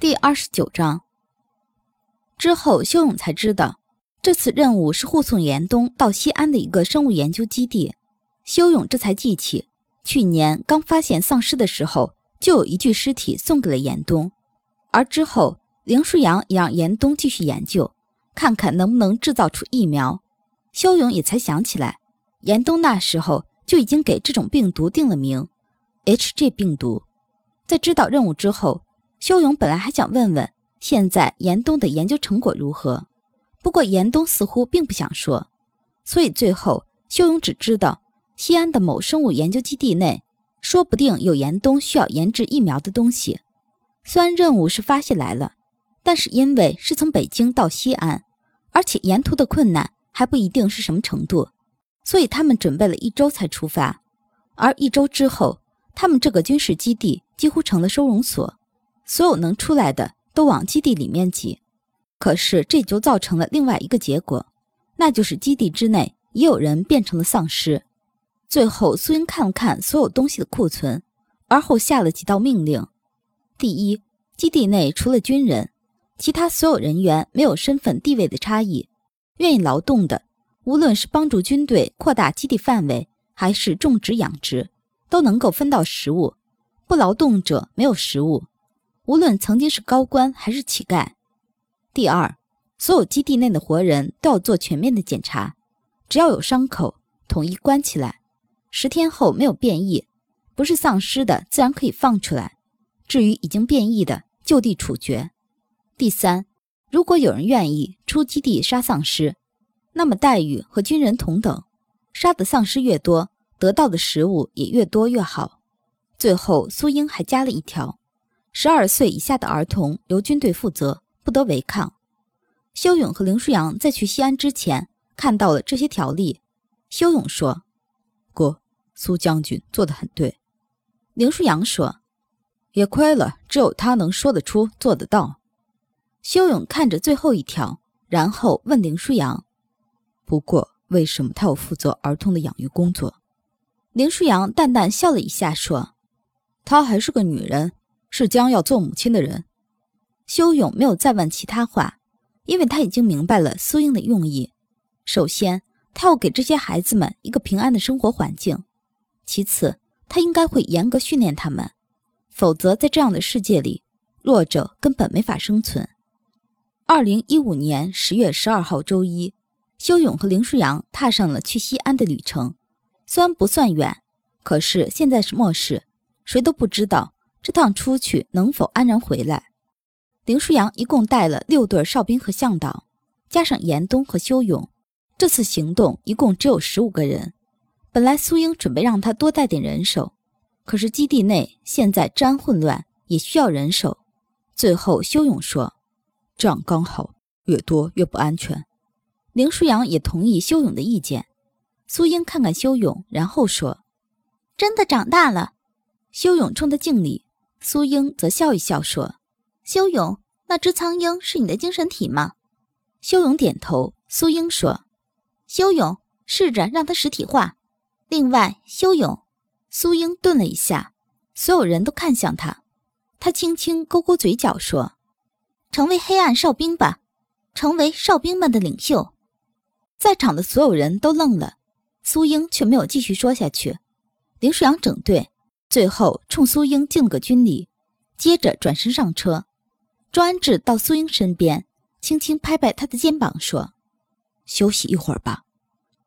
第二十九章之后，修勇才知道，这次任务是护送严冬到西安的一个生物研究基地。修勇这才记起，去年刚发现丧尸的时候，就有一具尸体送给了严冬。而之后，林舒扬也让严冬继续研究，看看能不能制造出疫苗。修勇也才想起来，严冬那时候就已经给这种病毒定了名，HG 病毒。在知道任务之后。修勇本来还想问问现在严冬的研究成果如何，不过严冬似乎并不想说，所以最后修勇只知道西安的某生物研究基地内，说不定有严冬需要研制疫苗的东西。虽然任务是发下来了，但是因为是从北京到西安，而且沿途的困难还不一定是什么程度，所以他们准备了一周才出发。而一周之后，他们这个军事基地几乎成了收容所。所有能出来的都往基地里面挤，可是这就造成了另外一个结果，那就是基地之内也有人变成了丧尸。最后，苏英看了看所有东西的库存，而后下了几道命令：第一，基地内除了军人，其他所有人员没有身份地位的差异，愿意劳动的，无论是帮助军队扩大基地范围，还是种植养殖，都能够分到食物；不劳动者没有食物。无论曾经是高官还是乞丐。第二，所有基地内的活人都要做全面的检查，只要有伤口，统一关起来。十天后没有变异，不是丧尸的自然可以放出来；至于已经变异的，就地处决。第三，如果有人愿意出基地杀丧尸，那么待遇和军人同等，杀的丧尸越多，得到的食物也越多越好。最后，苏英还加了一条。十二岁以下的儿童由军队负责，不得违抗。修勇和林舒扬在去西安之前看到了这些条例。修勇说：“哥，苏将军做得很对。”林舒扬说：“也亏了，只有他能说得出、做得到。”修勇看着最后一条，然后问林舒扬：“不过，为什么他要负责儿童的养育工作？”林舒扬淡淡笑了一下，说：“她还是个女人。”是将要做母亲的人，修勇没有再问其他话，因为他已经明白了苏英的用意。首先，他要给这些孩子们一个平安的生活环境；其次，他应该会严格训练他们，否则在这样的世界里，弱者根本没法生存。二零一五年十月十二号周一，修勇和林舒扬踏上了去西安的旅程。虽然不算远，可是现在是末世，谁都不知道。这趟出去能否安然回来？林舒扬一共带了六对哨兵和向导，加上严冬和修勇，这次行动一共只有十五个人。本来苏英准备让他多带点人手，可是基地内现在治安混乱，也需要人手。最后修勇说：“这样刚好，越多越不安全。”林舒扬也同意修勇的意见。苏英看看修勇，然后说：“真的长大了。”修勇冲他敬礼。苏英则笑一笑说：“修勇，那只苍鹰是你的精神体吗？”修勇点头。苏英说：“修勇，试着让它实体化。另外，修勇。”苏英顿了一下，所有人都看向他。他轻轻勾勾嘴角说：“成为黑暗哨兵吧，成为哨兵们的领袖。”在场的所有人都愣了，苏英却没有继续说下去。林舒扬整队。最后，冲苏英敬了个军礼，接着转身上车。庄安志到苏英身边，轻轻拍拍她的肩膀，说：“休息一会儿吧。”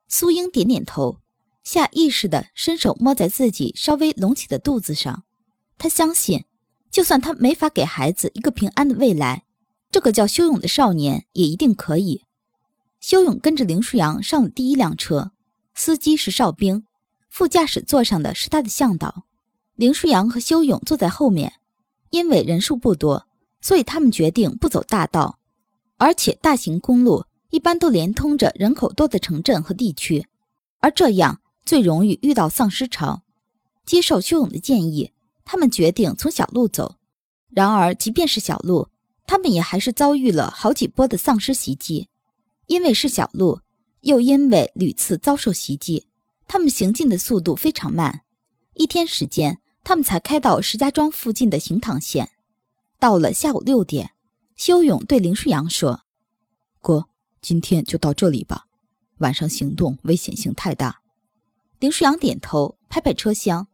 苏英点点头，下意识地伸手摸在自己稍微隆起的肚子上。她相信，就算他没法给孩子一个平安的未来，这个叫修勇的少年也一定可以。修勇跟着林舒扬上了第一辆车，司机是哨兵，副驾驶座上的是他的向导。林舒扬和修勇坐在后面，因为人数不多，所以他们决定不走大道。而且大型公路一般都连通着人口多的城镇和地区，而这样最容易遇到丧尸潮。接受修勇的建议，他们决定从小路走。然而，即便是小路，他们也还是遭遇了好几波的丧尸袭击。因为是小路，又因为屡次遭受袭击，他们行进的速度非常慢。一天时间。他们才开到石家庄附近的行唐县，到了下午六点，修勇对林舒扬说：“哥，今天就到这里吧，晚上行动危险性太大。”林舒扬点头，拍拍车厢，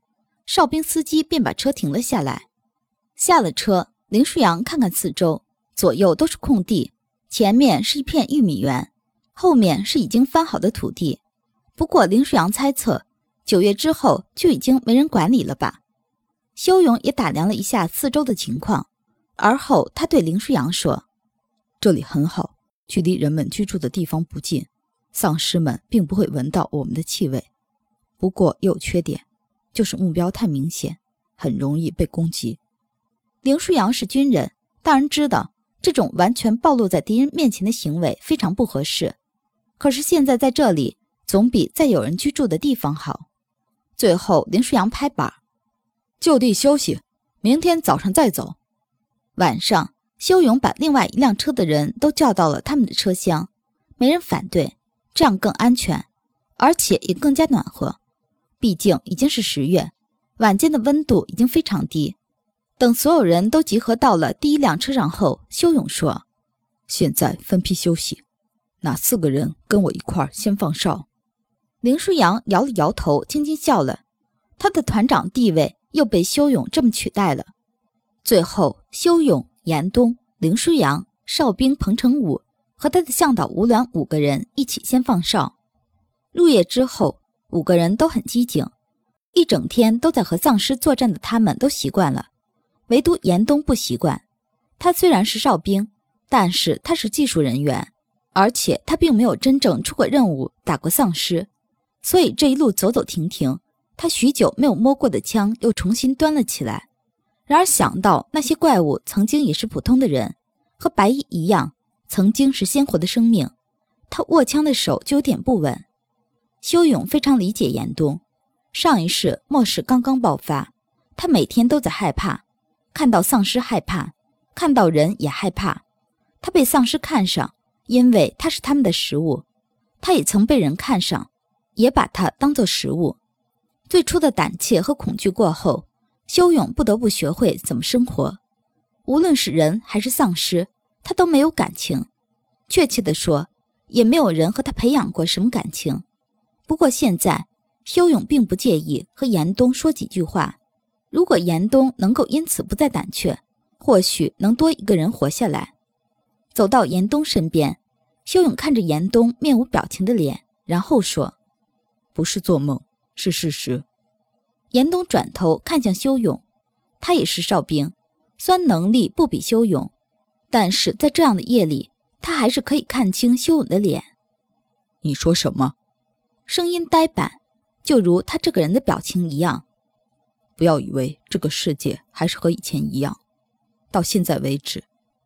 哨兵司机便把车停了下来。下了车，林舒扬看看四周，左右都是空地，前面是一片玉米园，后面是已经翻好的土地。不过林舒扬猜测，九月之后就已经没人管理了吧？修勇也打量了一下四周的情况，而后他对林舒扬说：“这里很好，距离人们居住的地方不近，丧尸们并不会闻到我们的气味。”不过也有缺点，就是目标太明显，很容易被攻击。林舒扬是军人，当然知道这种完全暴露在敌人面前的行为非常不合适。可是现在在这里，总比在有人居住的地方好。最后，林舒扬拍板，就地休息，明天早上再走。晚上，修勇把另外一辆车的人都叫到了他们的车厢，没人反对，这样更安全，而且也更加暖和。毕竟已经是十月，晚间的温度已经非常低。等所有人都集合到了第一辆车上后，修勇说：“现在分批休息，哪四个人跟我一块儿先放哨？”林舒扬摇了摇头，轻轻笑了。他的团长地位又被修勇这么取代了。最后，修勇、严冬、林舒扬、哨兵彭成武和他的向导吴良五个人一起先放哨。入夜之后。五个人都很机警，一整天都在和丧尸作战的他们都习惯了，唯独严冬不习惯。他虽然是哨兵，但是他是技术人员，而且他并没有真正出过任务打过丧尸，所以这一路走走停停，他许久没有摸过的枪又重新端了起来。然而想到那些怪物曾经也是普通的人，和白衣一样，曾经是鲜活的生命，他握枪的手就有点不稳。修勇非常理解严冬，上一世末世刚刚爆发，他每天都在害怕，看到丧尸害怕，看到人也害怕。他被丧尸看上，因为他是他们的食物；他也曾被人看上，也把他当做食物。最初的胆怯和恐惧过后，修勇不得不学会怎么生活。无论是人还是丧尸，他都没有感情，确切的说，也没有人和他培养过什么感情。不过现在，修勇并不介意和严冬说几句话。如果严冬能够因此不再胆怯，或许能多一个人活下来。走到严冬身边，修勇看着严冬面无表情的脸，然后说：“不是做梦，是事实。”严冬转头看向修勇，他也是哨兵，虽然能力不比修勇，但是在这样的夜里，他还是可以看清修勇的脸。你说什么？声音呆板，就如他这个人的表情一样。不要以为这个世界还是和以前一样，到现在为止，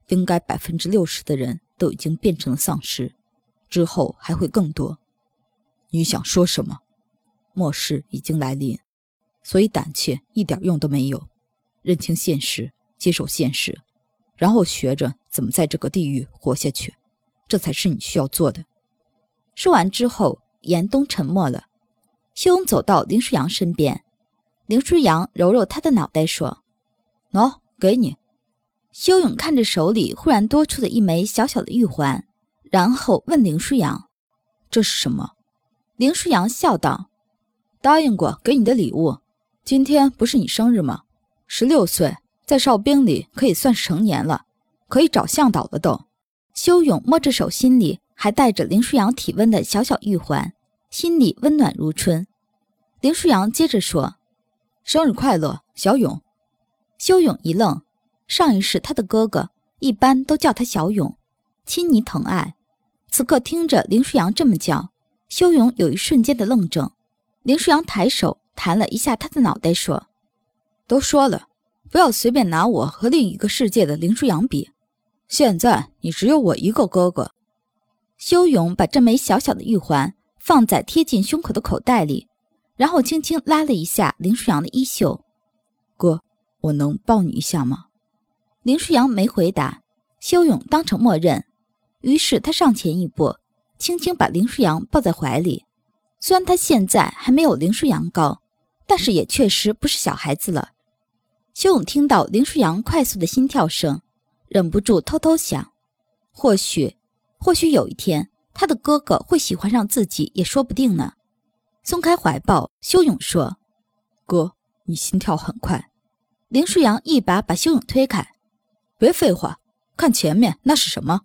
应该百分之六十的人都已经变成了丧尸，之后还会更多。你想说什么？末世已经来临，所以胆怯一点用都没有。认清现实，接受现实，然后学着怎么在这个地狱活下去，这才是你需要做的。说完之后。严冬沉默了，修勇走到林舒扬身边，林舒扬揉揉他的脑袋说：“喏，给你。”修勇看着手里忽然多出的一枚小小的玉环，然后问林舒扬：“这是什么？”林舒扬笑道：“答应过给你的礼物。今天不是你生日吗？十六岁，在哨兵里可以算是成年了，可以找向导了都。”修勇摸着手心里。还带着林舒扬体温的小小玉环，心里温暖如春。林舒扬接着说：“生日快乐，小勇。”修勇一愣，上一世他的哥哥一般都叫他小勇，亲昵疼爱。此刻听着林舒扬这么叫，修勇有一瞬间的愣怔。林舒扬抬手弹了一下他的脑袋，说：“都说了，不要随便拿我和另一个世界的林舒扬比。现在你只有我一个哥哥。”修勇把这枚小小的玉环放在贴近胸口的口袋里，然后轻轻拉了一下林舒扬的衣袖。哥，我能抱你一下吗？林舒扬没回答，修勇当成默认。于是他上前一步，轻轻把林舒扬抱在怀里。虽然他现在还没有林舒扬高，但是也确实不是小孩子了。修勇听到林舒扬快速的心跳声，忍不住偷偷想：或许，或许有一天，他的哥哥会喜欢上自己，也说不定呢。松开怀抱，修勇说：“哥，你心跳很快。”林舒扬一把把修勇推开：“别废话，看前面那是什么？”